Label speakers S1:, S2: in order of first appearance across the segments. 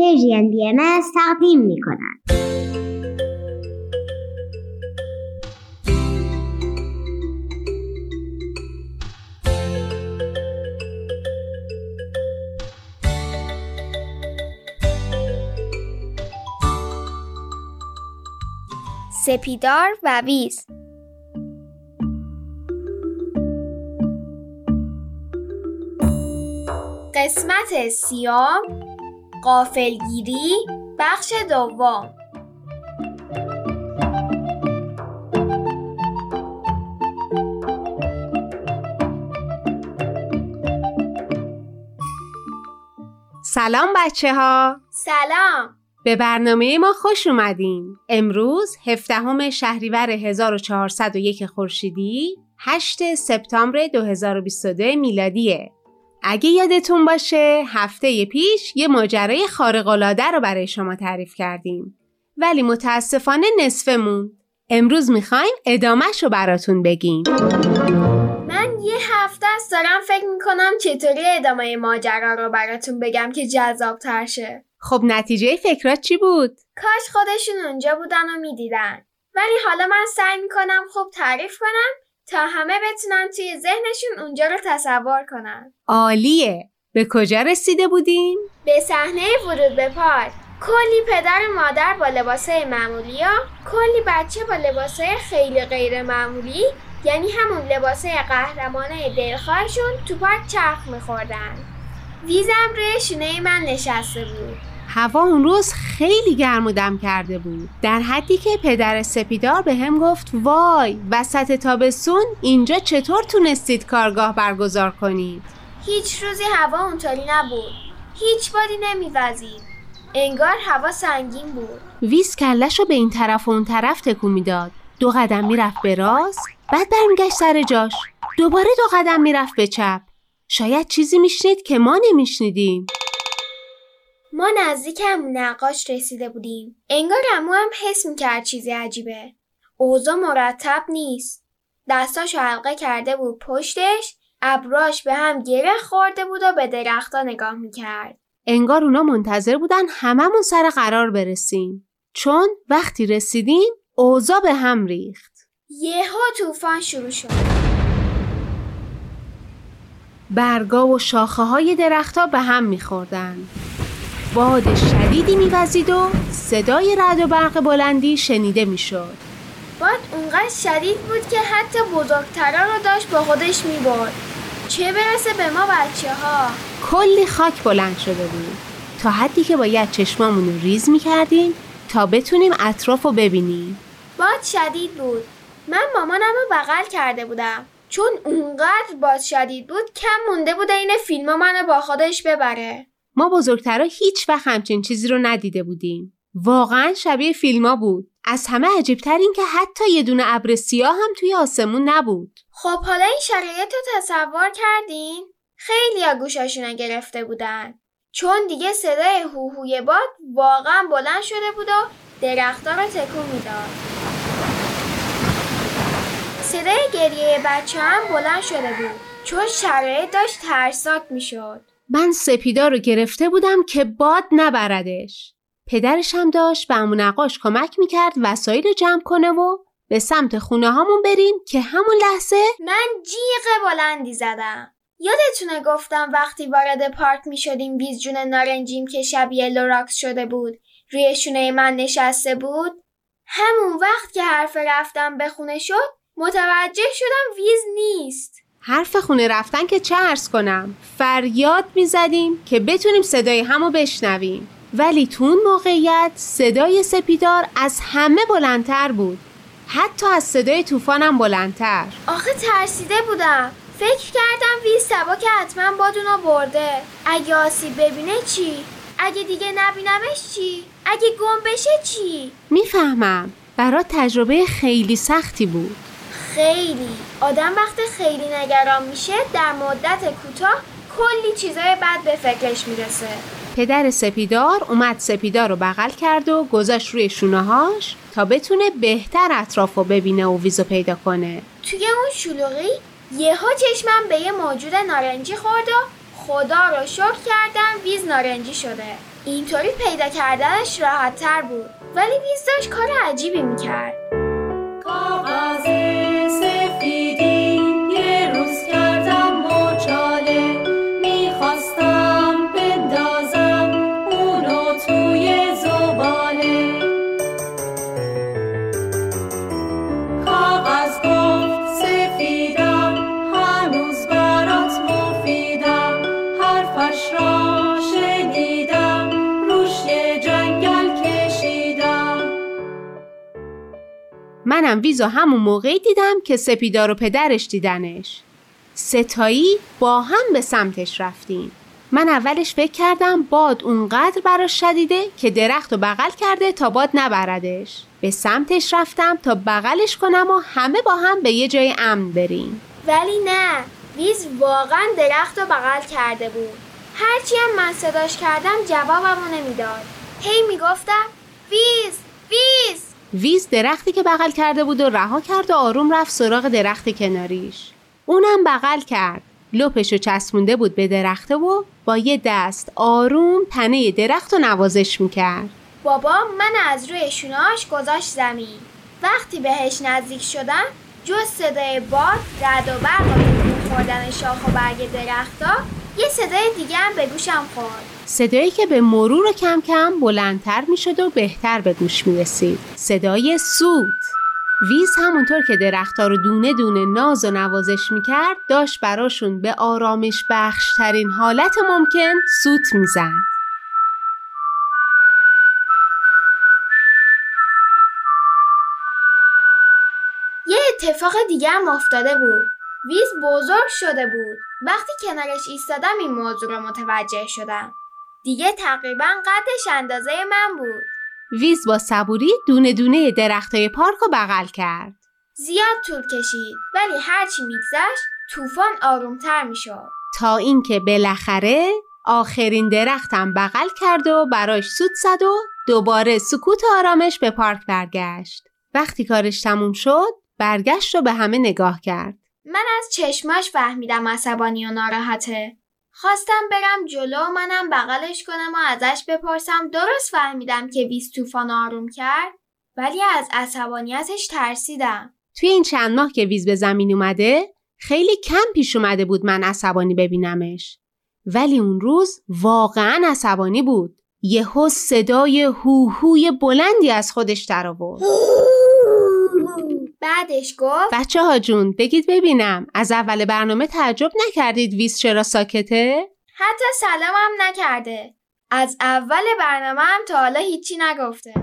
S1: پرژین بی تقدیم می کند.
S2: سپیدار و ویز قسمت سیام قافلگیری بخش دوم.
S3: سلام بچه ها
S2: سلام.
S3: به برنامه ما خوش اومدین. امروز 17 شهریور 1401 خورشیدی 8 سپتامبر 2022 میلادیه. اگه یادتون باشه هفته پیش یه ماجرای خارق‌العاده رو برای شما تعریف کردیم. ولی متاسفانه نصفمون. امروز می‌خوایم ادامهش رو براتون بگیم.
S2: من یه هفته است دارم فکر می‌کنم چطوری ادامه ماجرا رو براتون بگم که جذاب شه.
S3: خب نتیجه فکرات چی بود؟
S2: کاش خودشون اونجا بودن و می‌دیدن. ولی حالا من سعی می‌کنم خوب تعریف کنم. تا همه بتونن توی ذهنشون اونجا رو تصور کنن.
S3: عالیه. به کجا رسیده بودیم؟
S2: به صحنه ورود به پارک. کلی پدر و مادر با لباسای معمولی ها کلی بچه با لباسای خیلی غیر معمولی یعنی همون لباسای قهرمانه دلخواهشون تو پارک چرخ میخوردن. ویزم روی شونه من نشسته بود.
S3: هوا اون روز خیلی گرم و دم کرده بود. در حدی که پدر سپیدار به هم گفت وای وسط تابستون اینجا چطور تونستید کارگاه برگزار کنید؟
S2: هیچ روزی هوا اونطوری نبود. هیچ بادی نمیوزید. انگار هوا سنگین بود.
S3: ویز کلش رو به این طرف و اون طرف تکون می‌داد. دو قدم می‌رفت به راست بعد برمیگشت سر جاش. دوباره دو قدم می‌رفت به چپ. شاید چیزی میشنید که ما نمیشنیدیم.
S2: ما نزدیک هم نقاش رسیده بودیم. انگار امو هم حس می‌کرد چیزی عجیبه. اوضاع مرتب نیست. دستاشو حلقه کرده بود پشتش ابراش به هم گره خورده بود و به درختا نگاه می‌کرد.
S3: انگار اونا منتظر بودن هممون سر قرار برسیم. چون وقتی رسیدیم اوضاع به هم ریخت.
S2: یهو طوفان شروع شد.
S3: برگا و شاخه های درختها به هم میخوردن. باد شدیدی میوزید و صدای رد و برق بلندی شنیده می‌شد.
S2: باد اونقدر شدید بود که حتی بزرگترا رو داشت با خودش می‌برد. چه برسه به ما بچه ها
S3: کلی خاک بلند شده بود. تا حدی که باید چشمامون رو ریز می‌کردیم تا بتونیم اطراف رو ببینیم.
S2: باد شدید بود. من مامانم رو بغل کرده بودم. چون اونقدر باد شدید بود کم مونده بود این فیلم منو با خودش ببره.
S3: ما بزرگترها هیچ وقت همچین چیزی رو ندیده بودیم. واقعا شبیه فیلما بود. از همه عجیبتر این که حتی یه دونه ابر سیاه هم توی آسمون نبود.
S2: خب حالا این شرایط رو تصور کردین؟ خیلی ها گوشاشون گرفته بودن. چون دیگه صدای هوهوی باد واقعا بلند شده بود و درختها رو تکون می‌داد. صدای گریه بچه هم بلند شده بود. چون شرایط داشت ترسناک می‌شد.
S3: من سپیدا رو گرفته بودم که باد نبردش. پدرش هم داشت به امون نقاش کمک می‌کرد وسایل رو جمع کنه و به سمت خونه هامون بریم که همون لحظه
S2: من جیغ بلندی زدم. یادتونه گفتم وقتی وارد پارک می شدیم ویز جون نارنجیم که شبیه لوراکس شده بود. روی شونه من نشسته بود. همون وقت که حرف رفتم به خونه شد متوجه شدم ویز نیست.
S3: حرف خونه رفتن که چه عرض کنم؟ فریاد می‌زدیم که بتونیم صدای همو بشنویم. ولی تو اون موقعیت صدای سپیدار از همه بلندتر بود. حتی از صدای طوفانم بلندتر.
S2: آخه ترسیده بودم. فکر کردم ویز سبا که حتما بادونا برده. اگه آسیب ببینه چی؟ اگه دیگه نبینمش چی؟ اگه گم بشه چی؟
S3: می‌فهمم. برات تجربه خیلی سختی بود.
S2: خیلی. آدم وقتی خیلی نگران میشه در مدت کوتاه کلی چیزای بد به فکرش می‌رسه.
S3: پدر سپیدار اومد سپیدار رو بغل کرد و گذاشت روی شونه هاش تا بتونه بهتر اطراف رو ببینه و ویزو پیدا کنه.
S2: توی اون شلوغی یهو چشمم به یه موجود نارنجی خورد و خدا رو شکر کردم ویز نارنجی شده. اینطوری پیدا کردنش راحت تر بود ولی ویز داشت کار عجیبی می‌کرد.
S4: Babası sefidi
S3: منم ویزو همون موقعی دیدم که سپیدار و پدرش دیدنش. ستایی با هم به سمتش رفتیم. من اولش فکر کردم باد اونقدر براش شدیده که درخت رو بغل کرده تا باد نبردش. به سمتش رفتم تا بغلش کنم و همه با هم به یه جای امن بریم.
S2: ولی نه. ویز واقعا درخت رو بغل کرده بود. هرچی هم من صداش کردم جوابمو نمی‌داد. هی می‌گفتم ویز ویز.
S3: ویز درختی که بغل کرده بود و رها کرد و آروم رفت سراغ درخت کناریش. اونم بغل کرد. لپشو چسبونده بود به درخته و با یه دست آروم تنه درخت رو نوازش می‌کرد.
S2: بابا من از روی شوناش گذاشت زمین. وقتی بهش نزدیک شدم جز صدای باد رد و برق و خوردن شاخ و برگ درختا یه صدای دیگه هم به گوشم خورد.
S3: صدایی که به مرور و کم کم بلندتر می‌شد و بهتر به گوش می‌رسید. صدای سوت. ویز همونطور که درختها رو دونه دونه ناز و نوازش می‌کرد داشت براشون به آرامش بخشترین حالت ممکن سوت می‌زد.
S2: یه اتفاق دیگه هم افتاده بود. ویز بزرگ شده بود. وقتی کنارش ایستادم این موضوع رو متوجه شدم. دیگه تقریبا قدش اندازه من بود.
S3: ویز با صبوری دونه دونه درختای پارک رو بغل کرد.
S2: زیاد طول کشید ولی هرچی میگذشت طوفان آرومتر می‌شد.
S3: تا اینکه بالاخره آخرین درختم بغل کرد و براش سوت زد و دوباره سکوت و آرامش به پارک برگشت. وقتی کارش تموم شد برگشت و به همه نگاه کرد.
S2: من از چشماش فهمیدم عصبانی و ناراحته. خواستم برم جلو و منم بغلش کنم و ازش بپرسم. درست فهمیدم که ویز طوفان آروم کرد؟ ولی از عصبانیتش ترسیدم.
S3: توی این چند ماه که ویز به زمین اومده خیلی کم پیش اومده بود من عصبانی ببینمش. ولی اون روز واقعا عصبانی بود. یهو صدای هوهوی بلندی از خودش در آورد.
S2: بعدش گفت
S3: بچه ها جون بگید ببینم. از اول برنامه تعجب نکردید ویز چرا ساکته؟
S2: حتی سلامم نکرده. از اول برنامه هم تا حالا هیچی نگفته.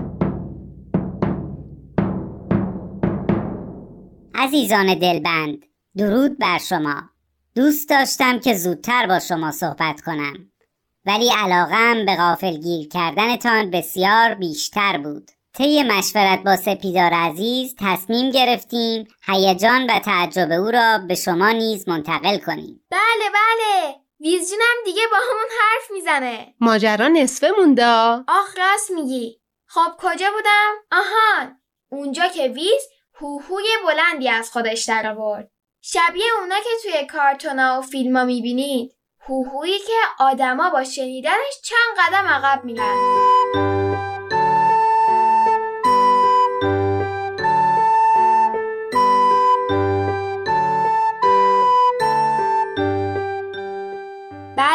S5: عزیزان دلبند درود بر شما. دوست داشتم که زودتر با شما صحبت کنم. ولی علاقم به غافلگیر کردنتان بسیار بیشتر بود. طی مشورت با سپیدار عزیز تصمیم گرفتیم هیجان و تعجب او را به شما نیز منتقل کنیم.
S2: بله بله. ویز جونم دیگه با همون حرف می‌زنه.
S3: ماجرا نصفه مونده.
S2: آخ راست میگی. خب کجا بودم؟ آهان. اونجا که ویز هوهوی بلندی از خودش در آورد. شبیه اونا که توی کارتونا و فیلما می‌بینید. هوهویی که آدما با شنیدنش چند قدم عقب میرن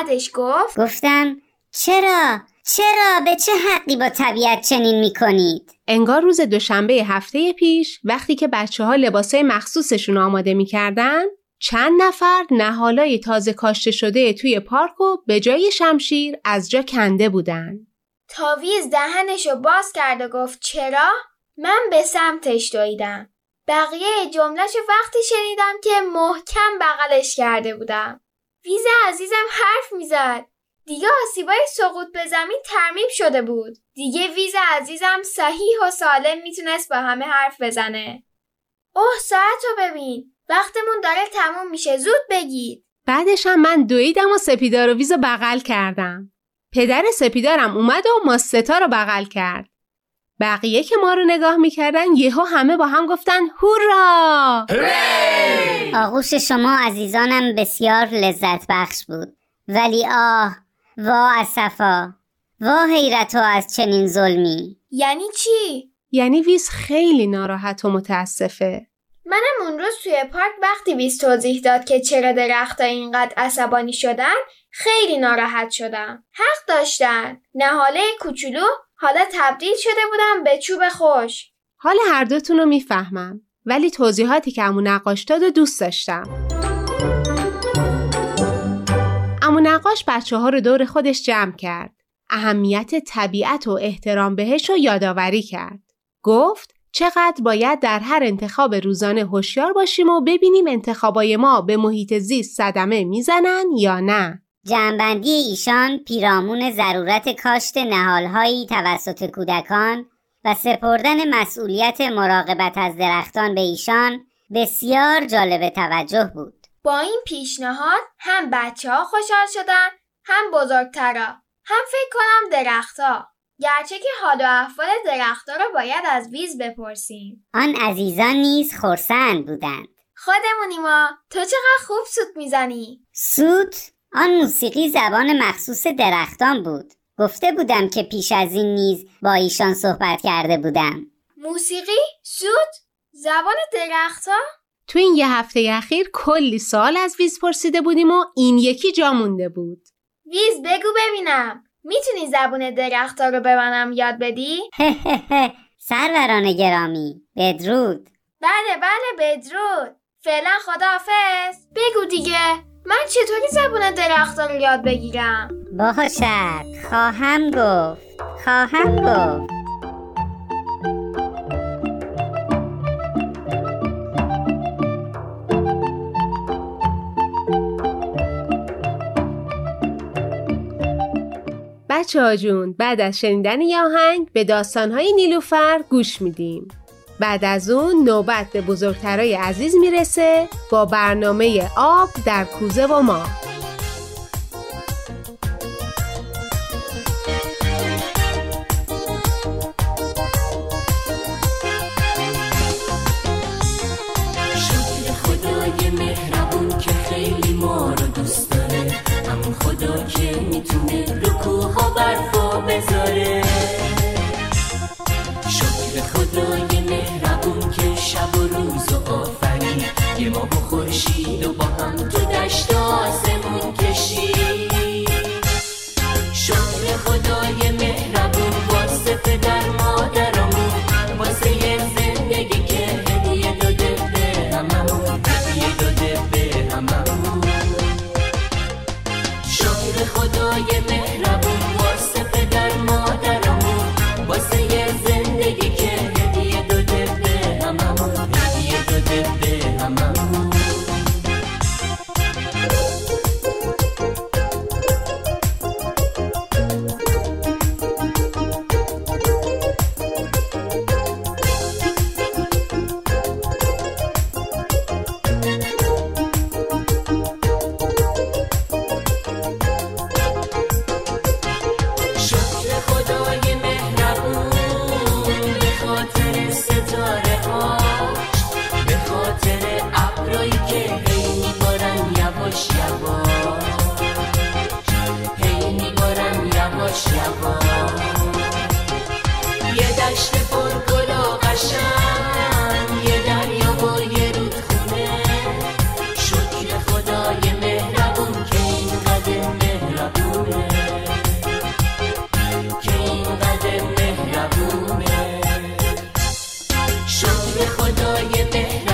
S2: بعدش گفت
S5: گفتم چرا چرا به چه حقی با طبیعت چنین می‌کنید
S3: انگار روز دوشنبه هفته پیش وقتی که بچه ها لباسای مخصوصشون آماده می‌کردن چند نفر نهالای تازه کاشته شده توی پارک و به جای شمشیر از جا کنده بودن.
S2: تاویز دهنشو باز کرد و گفت چرا؟ من به سمتش دویدم. بقیه جملهشو وقتی شنیدم که محکم بغلش کرده بودم. ویز عزیزم حرف می‌زد. دیگه آسیبای سقوط به زمین ترمیم شده بود. دیگه ویز عزیزم صحیح و سالم می‌تونست با همه حرف بزنه. اوه ساعت رو ببین. وقتمون داره تموم میشه زود بگید.
S3: بعدش هم من دویدم و سپیدار و ویز رو بغل کردم. پدر سپیدارم اومد و ما ستا رو بغل کرد. بقیه که ما رو نگاه می‌کردن یهو همه با هم گفتن هورا
S5: آغوش شما عزیزانم بسیار لذت بخش بود ولی آه وا اسفا وا حیرت از چنین ظلمی
S2: یعنی چی؟
S3: یعنی ویز خیلی ناراحت و متاسفه.
S2: منم اون روز توی پارک وقتی ویز توضیح داد که چرا درختها اینقدر عصبانی شدن خیلی ناراحت شدم. حق داشتن. نهاله کوچولو حالا تبدیل شده بودم به چوب خوش.
S3: حال هر دوتون رو می‌فهمم ولی توضیحاتی که امو نقاش داد و دوست داشتم. امو نقاش بچه ها رو دور خودش جمع کرد. اهمیت طبیعت و احترام بهش رو یادآوری کرد. گفت چقدر باید در هر انتخاب روزانه هوشیار باشیم و ببینیم انتخابای ما به محیط زیست صدمه می‌زنن یا نه.
S5: جنبندی ایشان پیرامون ضرورت کاشت نهالهایی توسط کودکان و سپردن مسئولیت مراقبت از درختان به ایشان بسیار جالب توجه بود.
S2: با این پیشنهاد هم بچه ها خوشحال شدن هم بزرگترا هم فکر کنم درختها گرچه که حال و احوال درختها رو باید از ویز بپرسیم
S5: آن عزیزان نیز خرسند بودند.
S2: خودمونی ما تو چقدر خوب سوت می‌زنی
S5: سوت آن موسیقی زبان مخصوص درختان بود. گفته بودم که پیش از این نیز با ایشان صحبت کرده بودم.
S2: موسیقی؟ سوت زبان درختها
S3: تو این یه هفته اخیر کلی سوال از ویز پرسیده بودیم و این یکی جا مونده بود.
S2: ویز بگو ببینم. می‌تونی زبون درختها رو به منم یاد بدی؟
S5: سروران گرامی بدرود.
S2: بله بله بدرود. فعلا خداحافظ. بگو دیگه. من چطوری زبون درختها رو یاد بگیرم؟
S5: باشد خواهم گفت خواهم گفت
S3: بچه ها جون بعد از شنیدن یه آهنگ به داستانهای نیلوفر گوش میدیم. بعد از اون نوبت به بزرگترای عزیز می‌رسه با برنامه آب در کوزه و ما.
S6: شکر خدای آفرین. یه ما و خورشید و با هم خدای مهربان.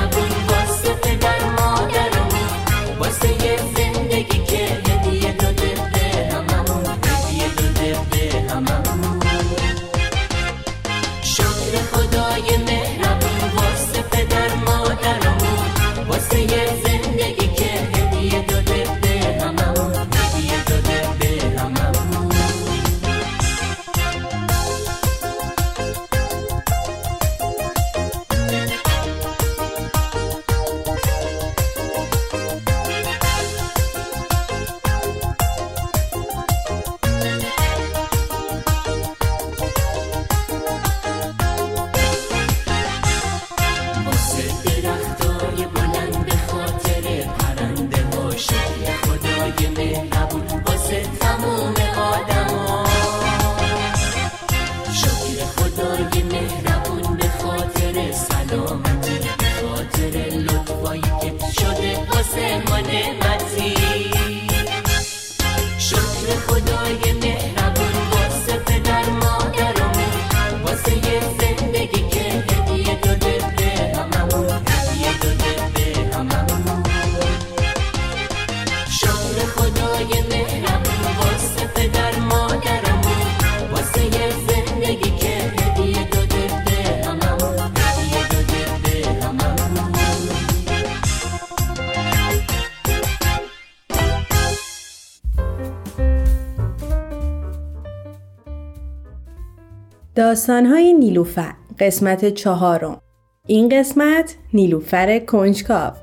S7: داستانهای نیلوفر قسمت چهارم. این قسمت نیلوفر کنجکاو.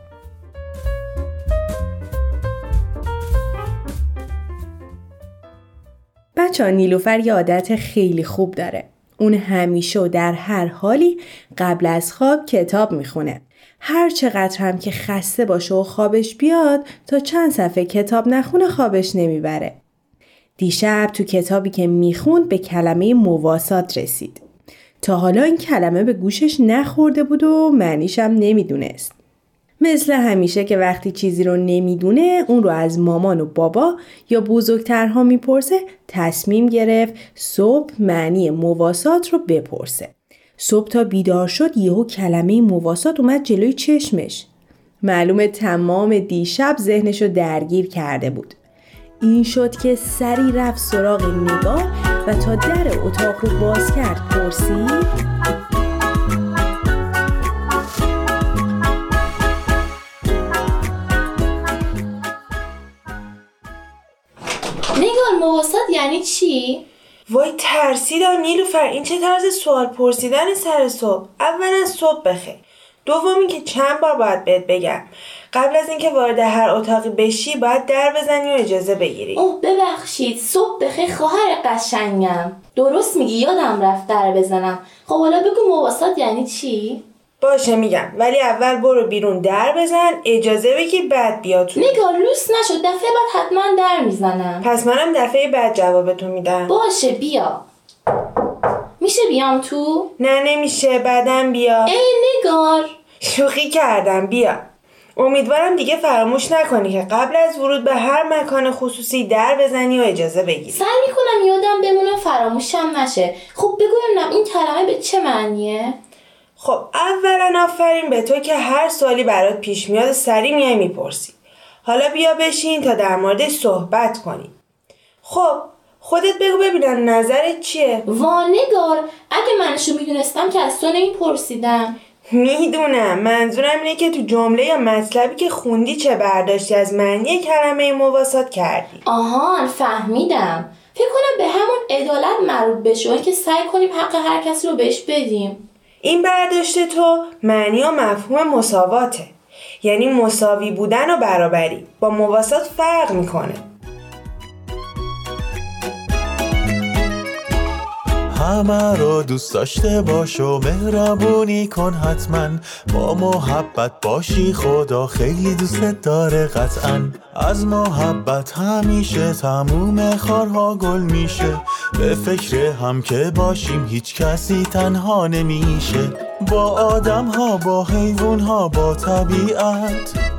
S7: بچه نیلوفر یه عادت خیلی خوب داره. اون همیشه و در هر حالی قبل از خواب کتاب می‌خونه. هر چقدر هم که خسته باشه و خوابش بیاد تا چند صفحه کتاب نخونه خوابش نمی‌بره. دیشب تو کتابی که می‌خوند به کلمه مواسات رسید. تا حالا این کلمه به گوشش نخورده بود و معنیشم نمی‌دونست. مثل همیشه که وقتی چیزی رو نمی‌دونه اون رو از مامان و بابا یا بزرگترها می‌پرسه تصمیم گرفت صبح معنی مواسات رو بپرسه. صبح تا بیدار شد یهو کلمه مواسات اومد جلوی چشمش. معلومه تمام دیشب ذهنش رو درگیر کرده بود. این شد که سری رفت سراغ نگار و تا در اتاق رو باز کرد پرسید.
S8: نگار مواسط یعنی چی؟
S9: وای ترسیدم نیلوفر این چه طرز سوال پرسیدن سر صبح؟ اولا صبح بخیر. دومی که چند بار باید بهت بگم. قبل از اینکه وارد هر اتاقی بشی باید در بزنی و اجازه بگیری.
S8: اوه ببخشید. صبح بخیر خواهر قشنگم. درست میگی یادم رفت در بزنم. خب حالا بگو مواسط یعنی چی؟
S9: باشه میگم. ولی اول برو بیرون در بزن اجازه بگیر بعد بیا تو.
S8: نگار لوس نشد دفعه بعد حتما در می‌زنم.
S9: پس منم دفعه بعد جوابتو میدم.
S8: باشه بیا. میشه بیام تو؟
S9: نه نمیشه. بعدم بیا.
S8: ای نگار.
S9: شوخی کردم. بیا. امیدوارم دیگه فراموش نکنی که قبل از ورود به هر مکان خصوصی در بزنی و اجازه بگیری.
S8: سعی می‌کنم یادم بمونه فراموشم نشه. خب بگو ببینم این کلمه به چه معنیه؟
S9: خب اولا آفرین به تو که هر سوالی برات پیش میاد سری میای می‌پرسی. حالا بیا بشین تا در موردش صحبت کنیم. خب خودت بگو ببینم نظرت چیه؟
S8: وانگار اگه منشو می‌دونستم که از تو نمیپرسیدم.
S9: می‌دونم. منظورم اینه که تو جمله یا مطلبی که خوندی چه برداشتی از معنی کلمه مواسات کردی.
S8: آهان فهمیدم. فکر کنم به همون عدالت مربوط بشه اینکه سعی کنیم حق هر کسی رو بهش بدیم.
S9: این برداشت تو معنی و مفهوم مساواته. یعنی مساوی بودن و برابری. با مواسات فرق می‌کنه.
S10: همه رو دوست داشته باش و مهربونی کن حتما. با محبت باشی خدا خیلی دوستت داره قطعا. از محبت همیشه تموم خارها گل میشه. به فکر هم که باشیم هیچ کسی تنها نمیشه. با آدم ها با حیوان ها با طبیعت.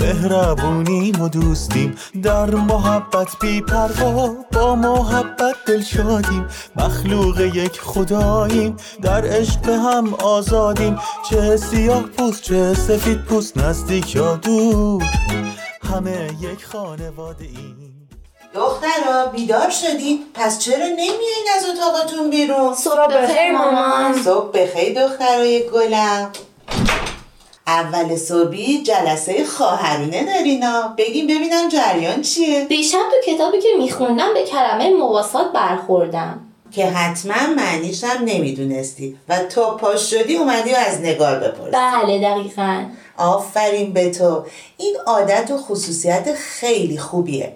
S10: مهربونیم و دوستیم. در محبت بی پروا با محبت دل شادیم. مخلوق یک خداییم. در عشق به هم آزادیم. چه سیاه پوست چه سفید پوست نزدیک یا دور. همه یک خانواده ایم.
S11: دخترا بیدار شدید. پس چرا نمیایین از اتاقتون بیرون؟
S8: صبح بخیر مامان.
S11: صبح بخیر دخترای گلم. اول صبحی جلسه خواهرونه دارینا. بگیم ببینم جریان چیه؟
S8: دیشب تو کتابی که میخوندم به کلمه مواسات برخوردم.
S11: که حتما معنیش هم نمی‌دونستی و تا پاش شدی اومدی و از نگار بپرسی.
S8: بله دقیقا.
S11: آفرین به تو. این عادت و خصوصیت خیلی خوبیه.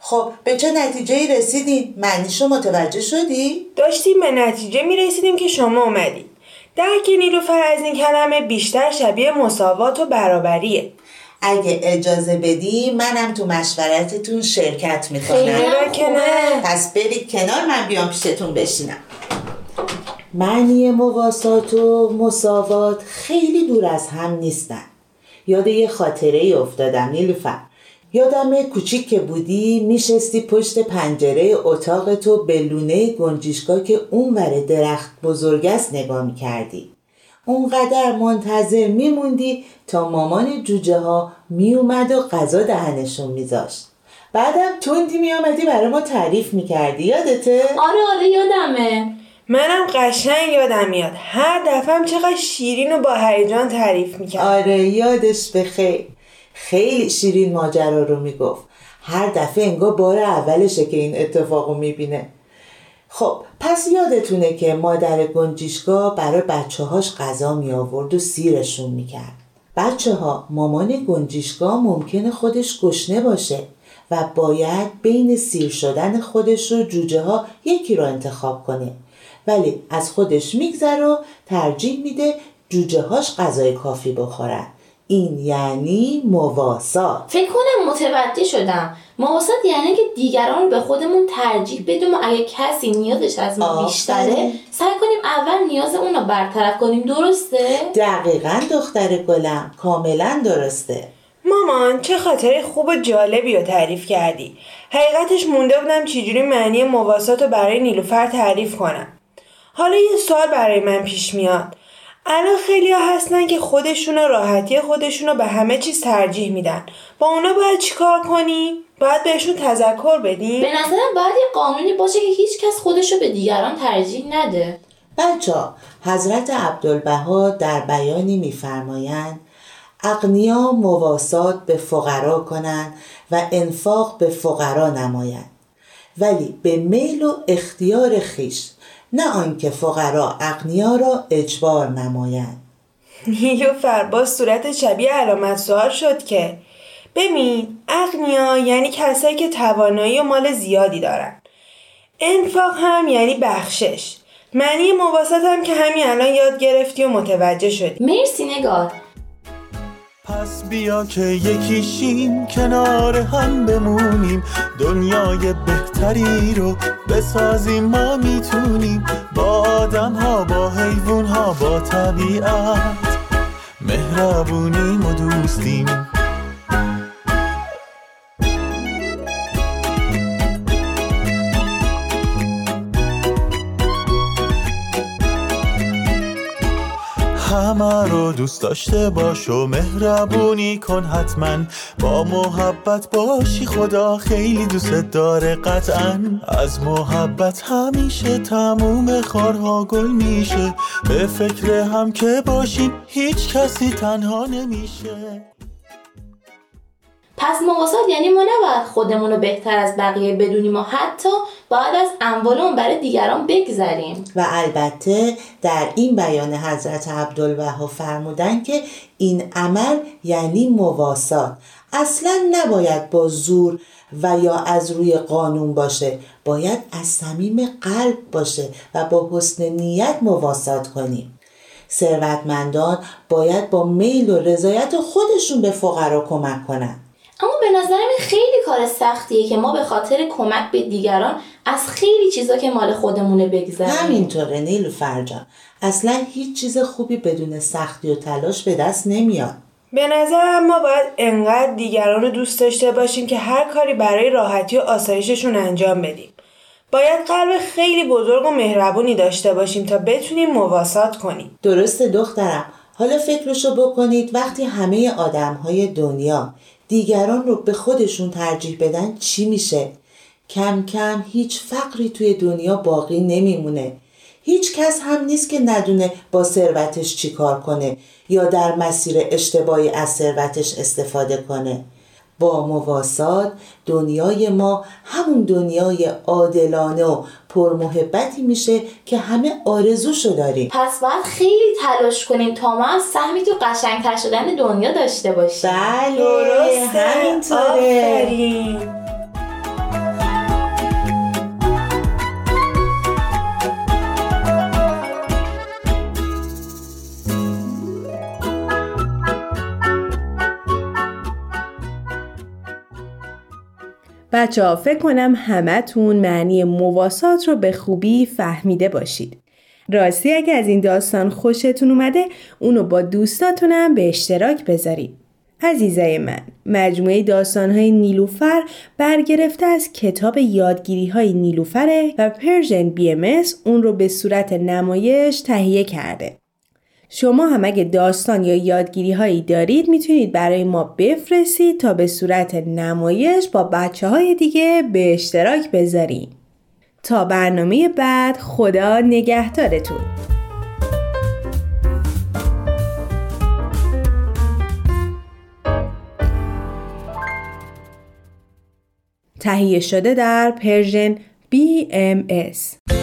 S11: خب به چه نتیجه رسیدین؟ معنیشو متوجه شدی؟
S9: داشتیم به نتیجه می‌رسیدیم که شما اومدید درک نیلوفر از این کلمه بیشتر شبیه مساوات و برابریه.
S11: اگه اجازه بدی منم تو مشورتتون شرکت می‌کنم.
S9: چرا که نه
S11: پس برید کنار من بیام پیشتون بشینم. معنی مواسات و مساوات خیلی دور از هم نیستن. یاد یه خاطره ای افتادم نیلوفر. یادم کوچیک که بودی میشستی پشت پنجره اتاق تو به لونه گنجیشگاه که اون ور درخت بزرگ است نگاه می‌کردی. اونقدر منتظر میموندی تا مامان جوجه ها میومد و غذا دهنشون میذاشت. بعدم تندی میامدی برای ما تعریف می‌کردی. یادته؟
S8: آره آره یادمه.
S9: منم قشنگ یادم میاد. هر دفعه چقدر شیرین و با هیجان تعریف می‌کرد
S11: آره یادش بخیر. خیلی شیرین ماجرا رو می‌گفت. هر دفعه انگار بار اولشه که این اتفاقو می‌بینه. خب پس یادتونه که مادر گنجیشگاه برای بچه هاش غذا می آورد و سیرشون می کرد. بچه ها مامان گنجیشگاه ممکنه خودش گشنه باشه و باید بین سیر شدن خودش و جوجه ها یکی رو انتخاب کنه. ولی از خودش میگذره و ترجیح میده جوجه هاش غذای کافی بخورن. این یعنی مواسات
S8: فکر کنم متوجه شدم. مواسط یعنی که دیگران رو به خودمون ترجیح بدیم و اگه کسی نیازش از ما. بیشتره سعی کنیم اول نیاز اون رو برطرف کنیم. درسته؟
S11: دقیقا دختر گلم. کاملا درسته.
S9: مامان چه خاطره خوب و جالبی رو تعریف کردی. حقیقتش مونده بودم چجوری معنی مواسات رو برای نیلوفر تعریف کنم. حالا یه سوال برای من پیش میاد. الان خیلی ها هستن که خودشون و راحتی خودشون رو به همه چیز ترجیح میدن با اونا باید چیکار کنی؟ باید بهشون تذکر بدیم؟
S8: به نظرم باید یه قانونی باشه که هیچ کس خودش رو به دیگران ترجیح نده
S11: بچه حضرت عبدالبها در بیانی میفرمایند اغنیا مواسات به فقرا کنند و انفاق به فقرا نمایند ولی به میل و اختیار خیش نه آنکه فقرا اغنیا را اجبار نمایند.
S9: نیلوفر باز صورت شبیه علامت سوال شد که ببین اغنیا یعنی کسایی که توانایی و مال زیادی دارن. انفاق هم یعنی بخشش. معنی مواسط هم که همین الان یاد گرفتی و متوجه شدی.
S8: مرسی نگار.
S10: پس بیا که یکیشیم کنار هم بمونیم. دنیای بهتری رو بسازیم ما می‌تونیم. با آدم ها با حیوان ها با طبیعت. مهربونیم و دوستیم. همه رو دوست داشته باش و مهربونی کن حتما. با محبت باشی خدا خیلی دوست داره قطعا. از محبت همیشه تموم خارها گل میشه. به فکر هم که باشیم هیچ کسی تنها نمیشه.
S8: پس مواسات یعنی ما نباید خودمون رو بهتر از بقیه بدونیم و حتی باید از اموالمون برای دیگران بگذریم.
S11: و البته در این بیان حضرت عبدالبها فرمودن که این عمل یعنی مواسات اصلا نباید با زور و یا از روی قانون باشه. باید از صمیم قلب باشه و با حسن نیت مواسات کنیم. ثروتمندان باید با میل و رضایت خودشون به فقرا کمک کنن.
S8: اما به نظرم این خیلی کار سختیه که ما به خاطر کمک به دیگران از خیلی چیزا که مال خودمونه بگذریم.
S11: همینطوره نیلوفر جان اصلا هیچ چیز خوبی بدون سختی و تلاش به دست نمیاد.
S9: به نظرم ما باید انقدر دیگران رو دوست داشته باشیم که هر کاری برای راحتی و آسایششون انجام بدیم. باید قلب خیلی بزرگ و مهربونی داشته باشیم تا بتونیم مواسات کنیم.
S11: درسته دخترم. حالا فکرشو بکنید وقتی همه آدم های دنیا دیگران رو به خودشون ترجیح بدن چی میشه؟ کم کم هیچ فقری توی دنیا باقی نمیمونه هیچ کس هم نیست که ندونه با ثروتش چی کار کنه یا در مسیر اشتباهی از ثروتش استفاده کنه با مواسات دنیای ما همون دنیای عادلانه و پرمحبتی میشه که همه آرزوشو داریم.
S8: پس باید خیلی تلاش کنیم تا ما هم سهمی تو قشنگتر شدن دنیا داشته باشیم.
S11: بله
S9: درسته.
S11: همینطوره.
S7: بچه ها فکر کنم همتون معنی مواسات رو به خوبی فهمیده باشید. راستی اگه از این داستان خوشتون اومده اونو با دوستاتونم به اشتراک بذارید. عزیزای من مجموعه داستانهای نیلوفر برگرفته از کتاب یادگیری های نیلوفره و Persian BM اون رو به صورت نمایش تهیه کرده. شما هم اگه داستان یا یادگیری هایی دارید می‌تونید برای ما بفرستید تا به صورت نمایش با بچه های دیگه به اشتراک بذاریم. تا برنامه بعد خدا نگهدارتون. تهیه شده در پرژن BMS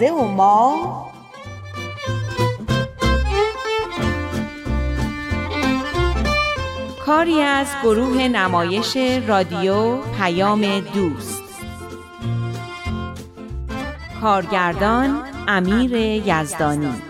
S12: کوزه و ما
S13: کاری از گروه نمایش رادیو پیام دوست. کارگردان امیر یزدانی.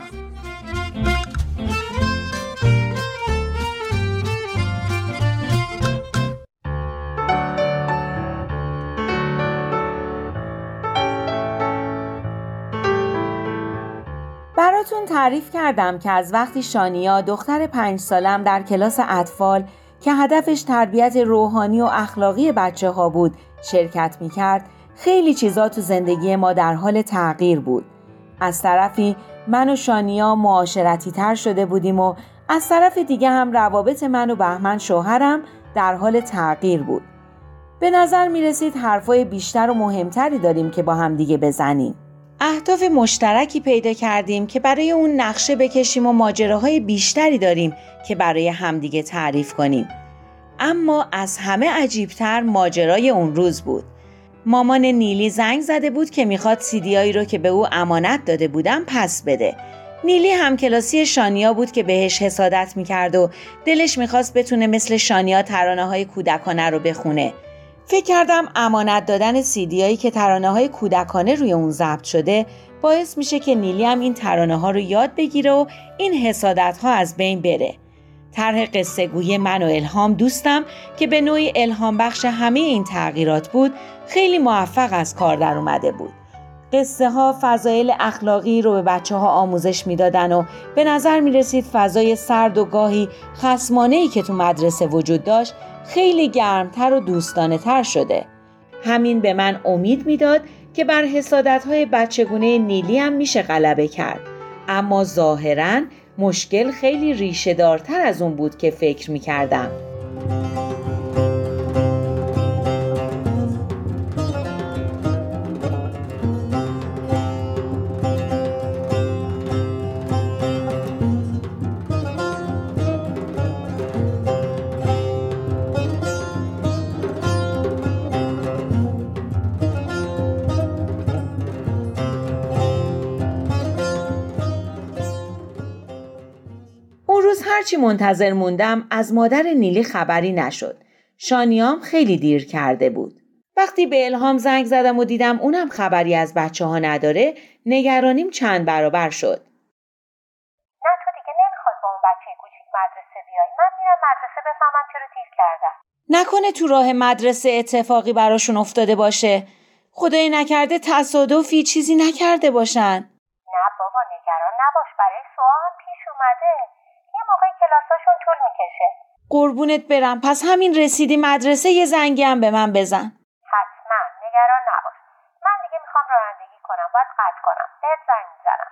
S12: تعریف کردم که از وقتی شانیا دختر پنج سالم در کلاس اطفال که هدفش تربیت روحانی و اخلاقی بچه ها بود شرکت می کرد خیلی چیزا تو زندگی ما در حال تغییر بود. از طرفی من و شانیا معاشرتی تر شده بودیم و از طرف دیگه هم روابط من و بهمن شوهرم در حال تغییر بود. به نظر می رسید حرفای بیشتر و مهمتری داریم که با هم دیگه بزنیم. اهداف مشترکی پیدا کردیم که برای اون نقشه بکشیم و ماجراهای بیشتری داریم که برای همدیگه تعریف کنیم. اما از همه عجیبتر ماجرای اون روز بود. مامان نیلی زنگ زده بود که می‌خواد سیدیایی رو که به او امانت داده بودم پس بده. نیلی هم کلاسی شانیا بود که بهش حسادت می‌کرد و دلش می‌خواست بتونه مثل شانیا ترانه های کودکانه رو بخونه. فکر کردم امانت دادن سیدیایی که ترانه های کودکانه روی اون ضبط شده باعث میشه که نیلی هم این ترانه ها رو یاد بگیره و این حسادت ها از بین بره. طرح قصه گوی من و الهام دوستم که به نوعی الهام بخش همه این تغییرات بود خیلی موفق از کار در اومده بود. قصه ها فضایل اخلاقی رو به بچه ها آموزش می‌دادن و به نظر می رسید فضای سرد و گاهی خسمانه ای که تو مدرسه وجود داشت خیلی گرمتر و دوستانه تر شده. همین به من امید می‌داد که بر حسادت های بچگونه نیلی هم میشه غلبه کرد. اما ظاهرا مشکل خیلی ریشه دارتر از اون بود که فکر می‌کردم. هرچی منتظر موندم از مادر نیلی خبری نشد. شانیام خیلی دیر کرده بود. وقتی به الهام زنگ زدم و دیدم اونم خبری از بچه ها نداره نگرانیم چند برابر شد.
S14: نه تو دیگه نمی‌خواد با اون بچه کوچیک مدرسه بیای من میرم مدرسه بفهمم چرا دیر کردم
S12: نکنه تو راه مدرسه اتفاقی براشون افتاده باشه. خدای نکرده تصادفی چیزی نکرده باشن.
S14: نه بابا نگران نباش برای سوال هم پیش اومده یه موقع می‌کشه
S12: قربونت برم پس همین رسیدی مدرسه یه زنگی هم به من بزن.
S14: حتما نگران نباش من دیگه می‌خوام رانندگی کنم باید قطع کنم بهت زنگ می‌زنم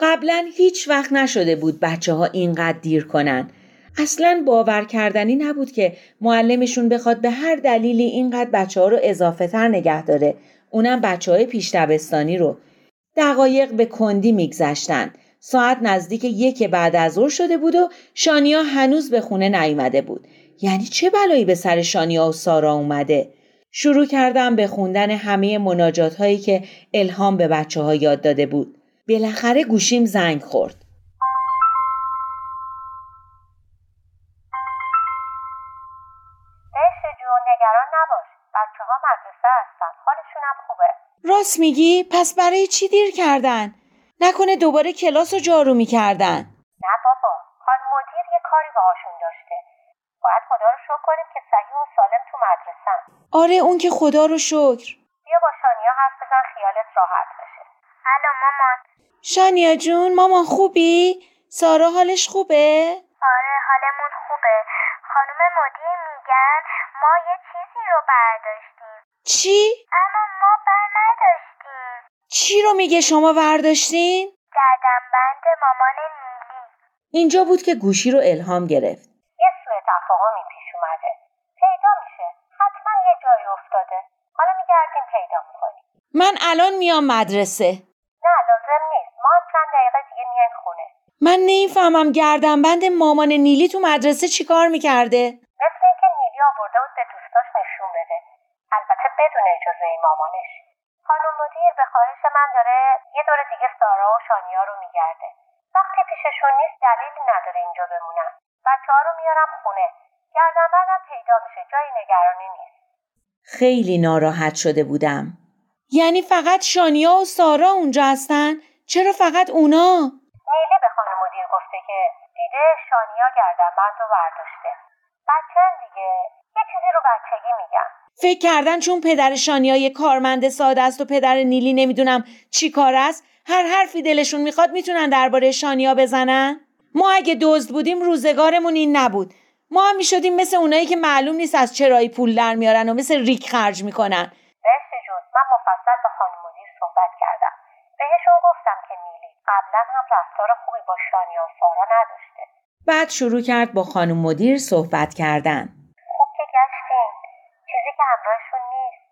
S12: قبلا هیچ وقت نشده بود بچه ها اینقدر دیر کنن. اصلا باور کردنی نبود که معلمشون بخواد به هر دلیلی اینقدر بچه ها رو اضافه تر نگه داره. اونم بچه های پیش دبستانی رو. دقایق به کندی میگذشتن. ساعت نزدیک یک بعد از ظهر شده بود و شانیا هنوز به خونه نیامده بود. یعنی چه بلایی به سر شانیا و سارا اومده؟ شروع کردم به خوندن همه مناجات هایی که الهام به بچه ها یاد داده بود. بالاخره گوشیم زنگ خورد.
S14: بهش جون نگران نباش بچه ها مدرسه هستن حالشون هم خوبه
S12: راست میگی؟ پس برای چی دیر کردن؟ نکنه دوباره کلاس رو جارو می‌کردن.
S14: نه بابا خان مدیر یه کاری باهاشون داشته باید خدا رو شکر کنیم که صحیح و سالم تو مدرسه
S12: آره اون که خدا رو شکر.
S14: بیا با شانیا حرف بزن خیالت راحت بشه الو مامان
S12: شانیا جون مامان خوبی؟ سارا حالش خوبه؟
S14: آره حالمون خوبه خانم مدیر میگن ما یه چیزی رو برداشتیم
S12: چی؟
S14: اما ما بر نداشتیم
S12: چی رو میگه شما برداشتین؟
S14: گردنبند مامان نیلی.
S12: اینجا بود که گوشی رو الهام گرفت.
S14: یه سوء تفاهمی پیش اومده. پیدا میشه. حتما یه جایی افتاده. حالا میگردیم پیدا می‌کنیم.
S12: من الان میام مدرسه.
S14: نه لازم نیست. ما هم چند دقیقه دیگه میایم خونه.
S12: من نمی‌فهمم گردنبند مامان نیلی تو مدرسه چیکار می‌کرده؟
S14: مثل اینکه نیلی آورده بود به دوستاش نشون بده. البته بدون اجازه مامانش.
S15: خانم مدیر به خواهش من داره یه دور دیگه سارا و شانیا رو میگرده. وقتی پیششون نیست دلیلی نداره اینجا بمونم. بچه ها رو میارم خونه. گردن بعدم پیدا میشه جایی نگرانی نیست.
S12: خیلی ناراحت شده بودم. یعنی فقط شانیا و سارا اونجا هستن؟ چرا فقط اونا؟
S15: نیلی به خانم مدیر گفته که دیده شانیا گردن بند رو برداشته. بچه دیگه. یه چیزی رو بچگی میگم.
S12: فکر کردن چون پدر شانیا یه کارمند ساده است و پدر نیلی نمی‌دونم چی کار است هر حرفی دلشون می‌خواد می‌تونن درباره شانیا بزنن؟ ما اگه دزد بودیم روزگارمون این نبود. ما هم می‌شدیم مثل اونایی که معلوم نیست از چرایی پول در میارن و مثل ریک خرج می‌کنن.
S15: جون. من مفصل با خانم مدیر صحبت کردم. بهشون گفتم که نیلی قبلا هم رفتار خوبی با شانیا و سارا نداشته.
S12: بعد شروع کرد با خانم مدیر صحبت کردن.
S15: چیزی که همراهشون نیست.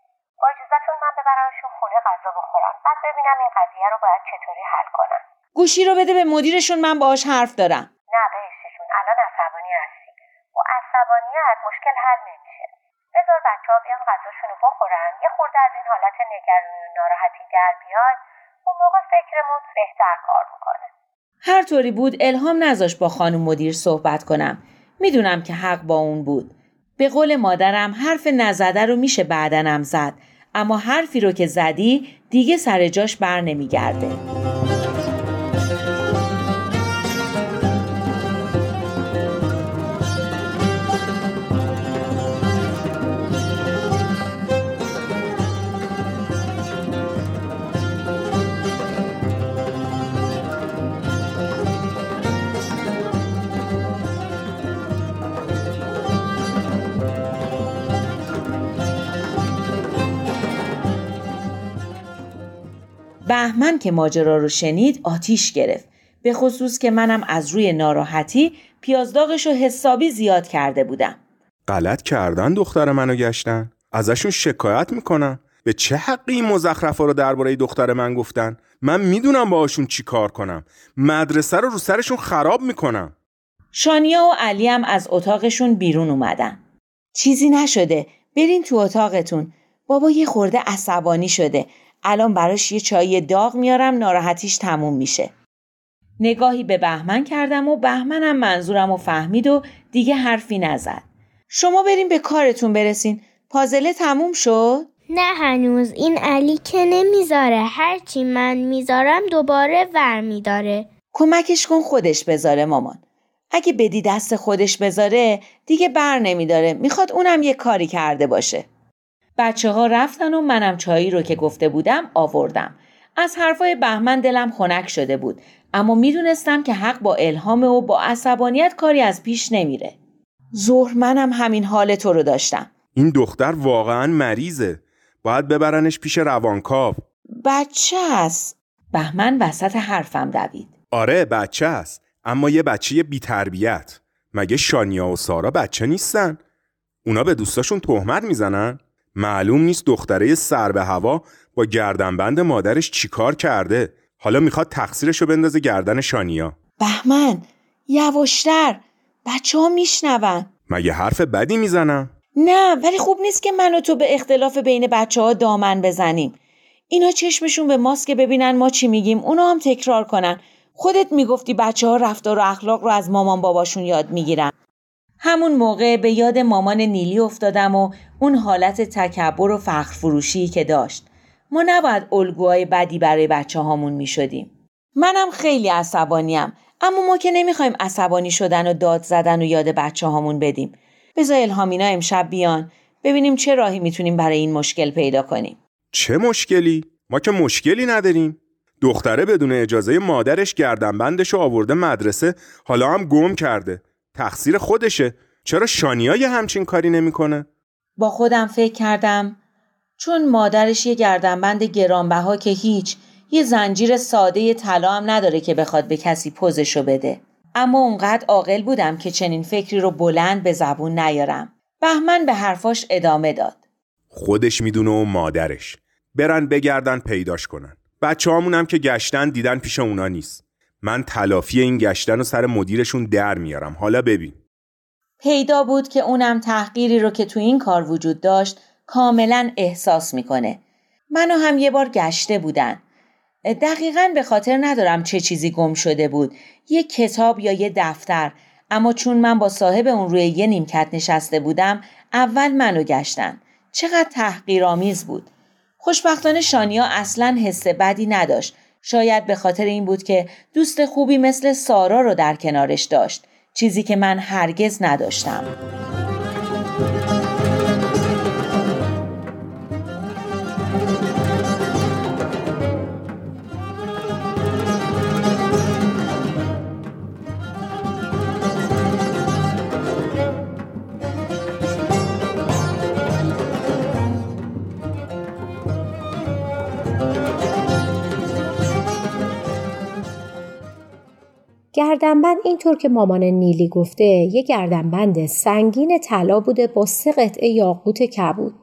S15: با اجازهتون من ببرمشون خونه غذا بخورم. بعد ببینم این قضیه رو باید چطوری حل کنم.
S12: گوشی رو بده به مدیرشون من باهاش حرف دارم.
S15: نه بهشتشون الان عصبانی هستی. با عصبانیت مشکل حل نمیشه. بذار بچه ها بیان غذاشون رو بخورن. یه خورده از این حالت نگرانی و ناراحتی در بیاد اون موقع فکرمون بهتر کار می‌کنه.
S12: هر طوری بود الهام نذاش با خانم مدیر صحبت کنم. می‌دونم که حق با اون بود. به قول مادرم حرف نزده رو میشه بعدنم زد. اما حرفی رو که زدی دیگه سر جاش بر نمیگرده. بهمن که ماجرا رو شنید آتیش گرفت. به خصوص که منم از روی ناراحتی پیازداغش رو حسابی زیاد کرده بودم.
S16: غلط کردن دختر منو گشتن؟ ازشون شکایت می‌کنم به چه حقی این مزخرفا رو درباره دختر من گفتن؟ من می‌دونم باهاشون چی کار کنم. مدرسه رو رو سرشون خراب می‌کنم.
S12: شانیا و علی هم از اتاقشون بیرون اومدن. چیزی نشده. برین تو اتاقتون. بابا یه خورده عصبانی شده. الان براش یه چای داغ میارم ناراحتیش تموم میشه. نگاهی به بهمن کردم و بهمنم منظورم و فهمید و دیگه حرفی نزد. شما بریم به کارتون برسین. پازله تموم شد؟
S14: نه هنوز. این علی که نمی‌ذاره. هرچی من می‌ذارم دوباره ور میداره.
S12: کمکش کن خودش بذاره مامان. اگه بدی دست خودش بذاره دیگه بر نمیداره. می‌خواد اونم یه کاری کرده باشه. بچه ها رفتن و منم چایی رو که گفته بودم آوردم. از حرفای بهمن دلم خنک شده بود اما می‌دونستم که حق با الهام و با عصبانیت کاری از پیش نمیره. ظهر منم همین حال تو رو داشتم.
S16: این دختر واقعا مریضه. باید ببرنش پیش روانکاو.
S12: بچه است. بهمن وسط حرفم دوید.
S16: آره بچه است اما یه بچه بی تربیت مگه شانیا و سارا بچه نیستن؟ اونا به دوستاشون تهمت می‌زنن؟ معلوم نیست دختره سر به هوا با گردنبند مادرش چیکار کرده. حالا می‌خواد تقصیرشو بندازه گردن شانیا.
S12: بهمن یواشتر بچه ها میشنون.
S16: مگه حرف بدی می‌زنم؟
S12: نه ولی خوب نیست که من و تو به اختلاف بین بچه ها دامن بزنیم. اینا چشمشون به ماست که ببینن ما چی میگیم اونا هم تکرار کنن. خودت می‌گفتی بچه ها رفتار و اخلاق رو از مامان باباشون یاد می‌گیرن. همون موقع به یاد مامان نیلی افتادم و اون حالت تکبر و فخر فروشی که داشت ما نباید الگوهای بدی برای بچه هامون می شدیم. منم خیلی عصبانیم اما ما که نمی‌خوایم عصبانی شدن و داد زدن و یاد بچه هامون بدیم. بذار الهامینا امشب بیان ببینیم چه راهی می‌تونیم برای این مشکل پیدا کنیم.
S16: چه مشکلی؟ ما که مشکلی نداریم. دختره بدون اجازه مادرش گردنبندش رو آورده مدرسه حالا هم گم کرده. تقصیر خودشه. چرا شانیا یه همچین کاری نمی‌کنه؟
S12: با خودم فکر کردم چون مادرش یه گردنبند گرانبها که هیچ یه زنجیر ساده طلا هم نداره که بخواد به کسی پوزشو بده. اما اونقدر عاقل بودم که چنین فکری رو بلند به زبون نیارم. بهمن به حرفاش ادامه داد.
S16: خودش می‌دونه و مادرش. برن بگردن پیداش کنن. بچه هم که گشتن دیدن پیش اونا نیست. من تلافی این گشتن و سر مدیرشون در میارم. حالا ببین.
S12: پیدا بود که اونم تحقیری رو که تو این کار وجود داشت کاملا احساس می‌کنه. منو هم یه بار گشته بودن. دقیقا به خاطر ندارم چه چیزی گم شده بود. یه کتاب یا یه دفتر. اما چون من با صاحب اون روی یه نیمکت نشسته بودم اول منو گشتن. چقدر تحقیرآمیز بود. خوشبختانه شانیا اصلا حس بدی نداشت. شاید به خاطر این بود که دوست خوبی مثل سارا رو در کنارش داشت چیزی که من هرگز نداشتم.
S15: گردنبند اینطور که مامان نیلی گفته یه گردنبند سنگین طلا بوده با سه قطعه یاقوت کبود.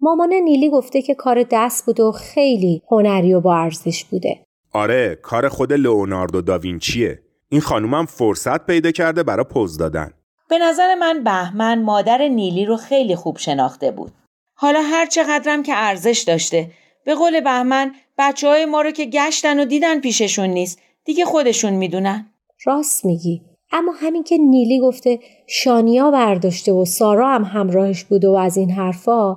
S15: مامان نیلی گفته که کار دست بوده و خیلی هنری و با ارزش بوده.
S16: آره کار خود لئوناردو داوینچیه این خانومم فرصت پیدا کرده برای پوز دادن
S12: به نظر من بهمن مادر نیلی رو خیلی خوب شناخته بود. حالا هر چقدرم که ارزش داشته به قول بهمن بچه های ما رو که گشتن و دیدن پیششون نیست دیگه خودشون می‌دونن.
S15: راست میگی. اما همین که نیلی گفته شانیا برداشته و سارا هم همراهش بوده و از این حرفا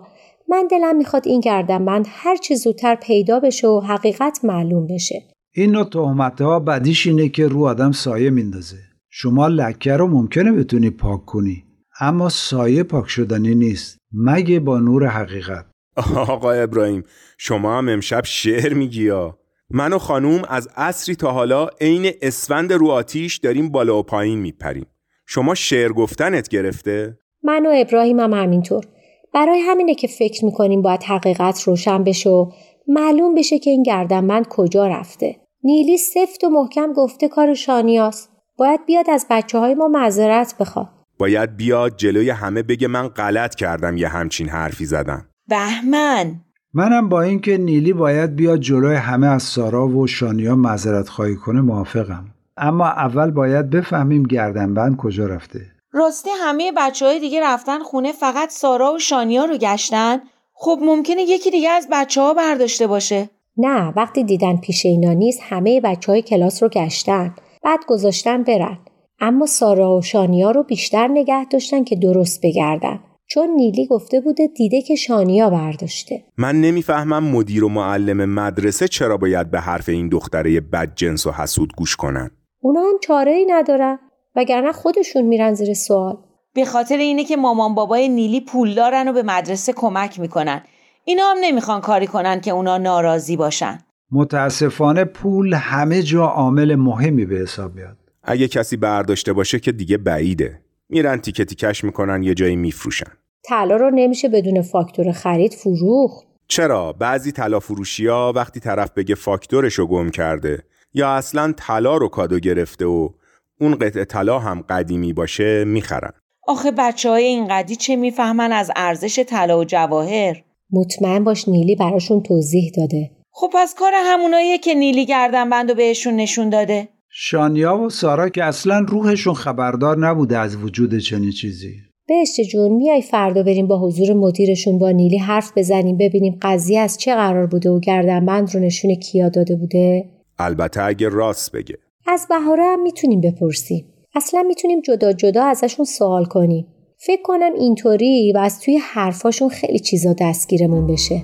S15: من دلم می‌خواد این گردنبند هر چه زودتر پیدا بشه و حقیقت معلوم بشه.
S17: این نوع تهمت ها بدیش اینه که رو آدم سایه میندازه. شما لکه رو ممکنه بتونی پاک کنی اما سایه پاک شدنی نیست مگه با نور حقیقت
S16: آقا ابراهیم شما هم امشب شعر میگی یا من و خانوم از عصری تا حالا عین اسفند رو آتیش داریم بالا و پایین میپریم شما شعر گفتنت گرفته؟
S15: من و ابراهیم هم همینطور. برای همینه که فکر می‌کنیم باید حقیقت روشن بشه و معلوم بشه که این گردنبند کجا رفته. نیلی سفت و محکم گفته کار شانیاست. باید بیاد از بچه های ما معذرت بخواد.
S16: باید بیاد جلوی همه بگه من غلط کردم یه همچین حرفی زدم
S12: بهمن
S17: منم با اینکه نیلی باید بیاد جلوی همه از سارا و شانیا معذرت خواهی کنه موافقم. اما اول باید بفهمیم گردنبند کجا رفته.
S12: راستی همه بچه های دیگه رفتن خونه فقط سارا و شانیا رو گشتن؟ خب ممکنه یکی دیگه از بچه ها برداشته باشه.
S15: نه وقتی دیدن پیش اینا نیست همه بچه های کلاس رو گشتن. بعد گذاشتن برن. اما سارا و شانیا رو بیشتر نگه داشتن که درست بگردن. چون نیلی گفته بوده دیده که شانیا برداشته.
S16: من نمی‌فهمم مدیر و معلم مدرسه چرا باید به حرف این دختره بدجنس و حسود گوش کنن.
S15: اونا هم چاره ای ندارن وگرنه خودشون میرن زیر سوال.
S12: به خاطر اینه که مامان بابای نیلی پول دارن و به مدرسه کمک می‌کنن. اینا هم نمی‌خوان کاری کنن که اونا ناراضی باشن.
S17: متاسفانه پول همه جا عامل مهمی به حساب میاد.
S16: اگه کسی برداشته باشه که دیگه بعیده. میرن تیکه تیکش می‌کنن یه جایی میفروشن.
S15: طلا رو نمیشه بدون فاکتور خرید فروخت.
S16: چرا؟ بعضی طلا فروشی ها وقتی طرف بگه فاکتورشو گم کرده یا اصلا طلا رو کادو گرفته و اون قطعه طلا هم قدیمی باشه می‌خرن.
S12: آخه بچه های این قدی چه می‌فهمن از ارزش طلا و جواهر؟
S15: مطمئن باش نیلی براشون توضیح داده.
S12: خب پس کار هموناییه که نیلی گردنبند و بهشون نشون داده.
S17: شانیا و سارا که اصلا روحشون خبردار نبوده از وجود چنین چیزی.
S15: بهشت جون میای فردا بریم با حضور مدیرشون با نیلی حرف بزنیم ببینیم قضیه از چه قرار بوده و گردنبند رو نشون کیا داده بوده؟
S16: البته اگه راست بگه.
S15: از بهاره هم می‌تونیم بپرسیم. اصلا می‌تونیم جدا جدا ازشون سوال کنیم. فکر کنم اینطوری و از توی حرفاشون خیلی چیزا دستگیرمون بشه.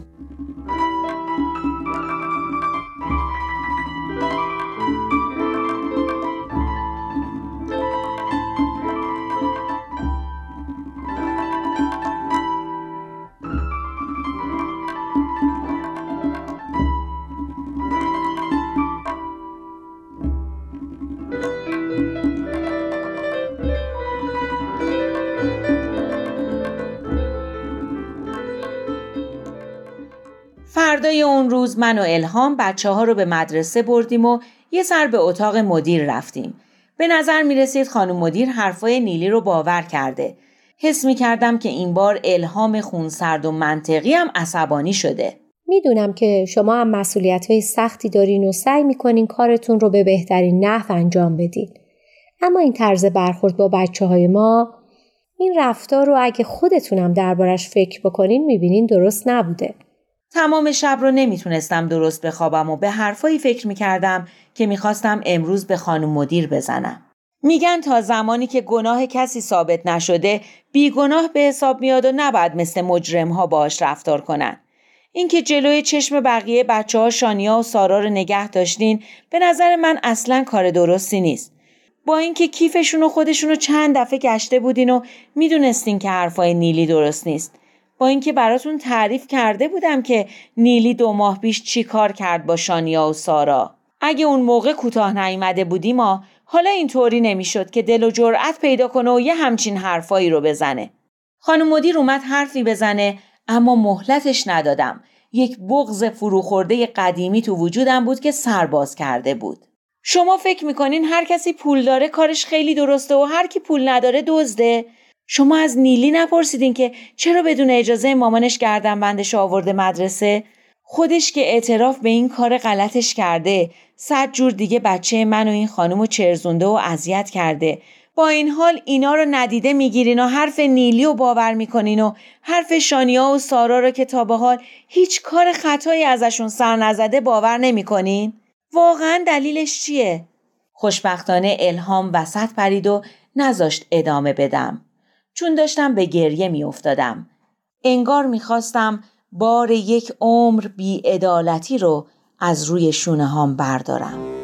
S12: اون روز من و الهام بچه ها رو به مدرسه بردیم و یه سر به اتاق مدیر رفتیم. به نظر می رسید خانم مدیر حرفای نیلی رو باور کرده. حس می کردم که این بار الهام خونسرد و منطقی هم عصبانی شده.
S15: می‌دونم که شما هم مسئولیت های سختی دارین و سعی می‌کنین کارتون رو به بهترین نحو انجام بدین. اما این طرز برخورد با بچه های ما این رفتار رو اگه خودتونم دربارش فکر بکنین می‌بینین درست نبوده.
S12: تمام شب رو نمی‌تونستم درست بخوابم و به حرفایی فکر می‌کردم که می‌خواستم امروز به خانم مدیر بزنم. میگن تا زمانی که گناه کسی ثابت نشده بیگناه به حساب میاد و نباید مثل مجرم ها باش رفتار کنن. اینکه جلوی چشم بقیه بچه ها شانیا و سارا رو نگه داشتین به نظر من اصلا کار درستی نیست. با اینکه کیفشون و خودشون رو چند دفعه گشته بودین و می‌دونستین که حرفای نیلی درست نیست. اینکه براتون تعریف کرده بودم که نیلی دو ماه پیش چی کار کرد با شانیا و سارا. اگه اون موقع کوتاه نیامده بودیم ما حالا اینطوری نمی‌شد که دل و جرأت پیدا کنه و یه همچین حرفایی رو بزنه. خانم مدیر اومد حرفی بزنه اما مهلتش ندادم. یک بغز فروخورده قدیمی تو وجودم بود که سرباز کرده بود. شما فکر می‌کنین هر کسی پول داره کارش خیلی درسته و هر کی پول نداره دزده؟ شما از نیلی نپرسیدین که چرا بدون اجازه مامانش گردن بندش آورده مدرسه؟ خودش که اعتراف به این کار غلطش کرده صد جور دیگه بچه من و این خانم رو چرزونده و اذیت کرده با این حال اینا رو ندیده می‌گیرین و حرف نیلی رو باور می‌کنین و حرف شانیا و سارا رو که تا به حال هیچ کار خطایی ازشون سر نزده باور نمی‌کنین؟ واقعا دلیلش چیه؟ خوشبختانه الهام وسط پرید و نذاشت ادامه بدم. چون داشتم به گریه میافتادم. انگار می‌خواستم بار یک عمر بیعدالتی رو از روی شونه هام بردارم.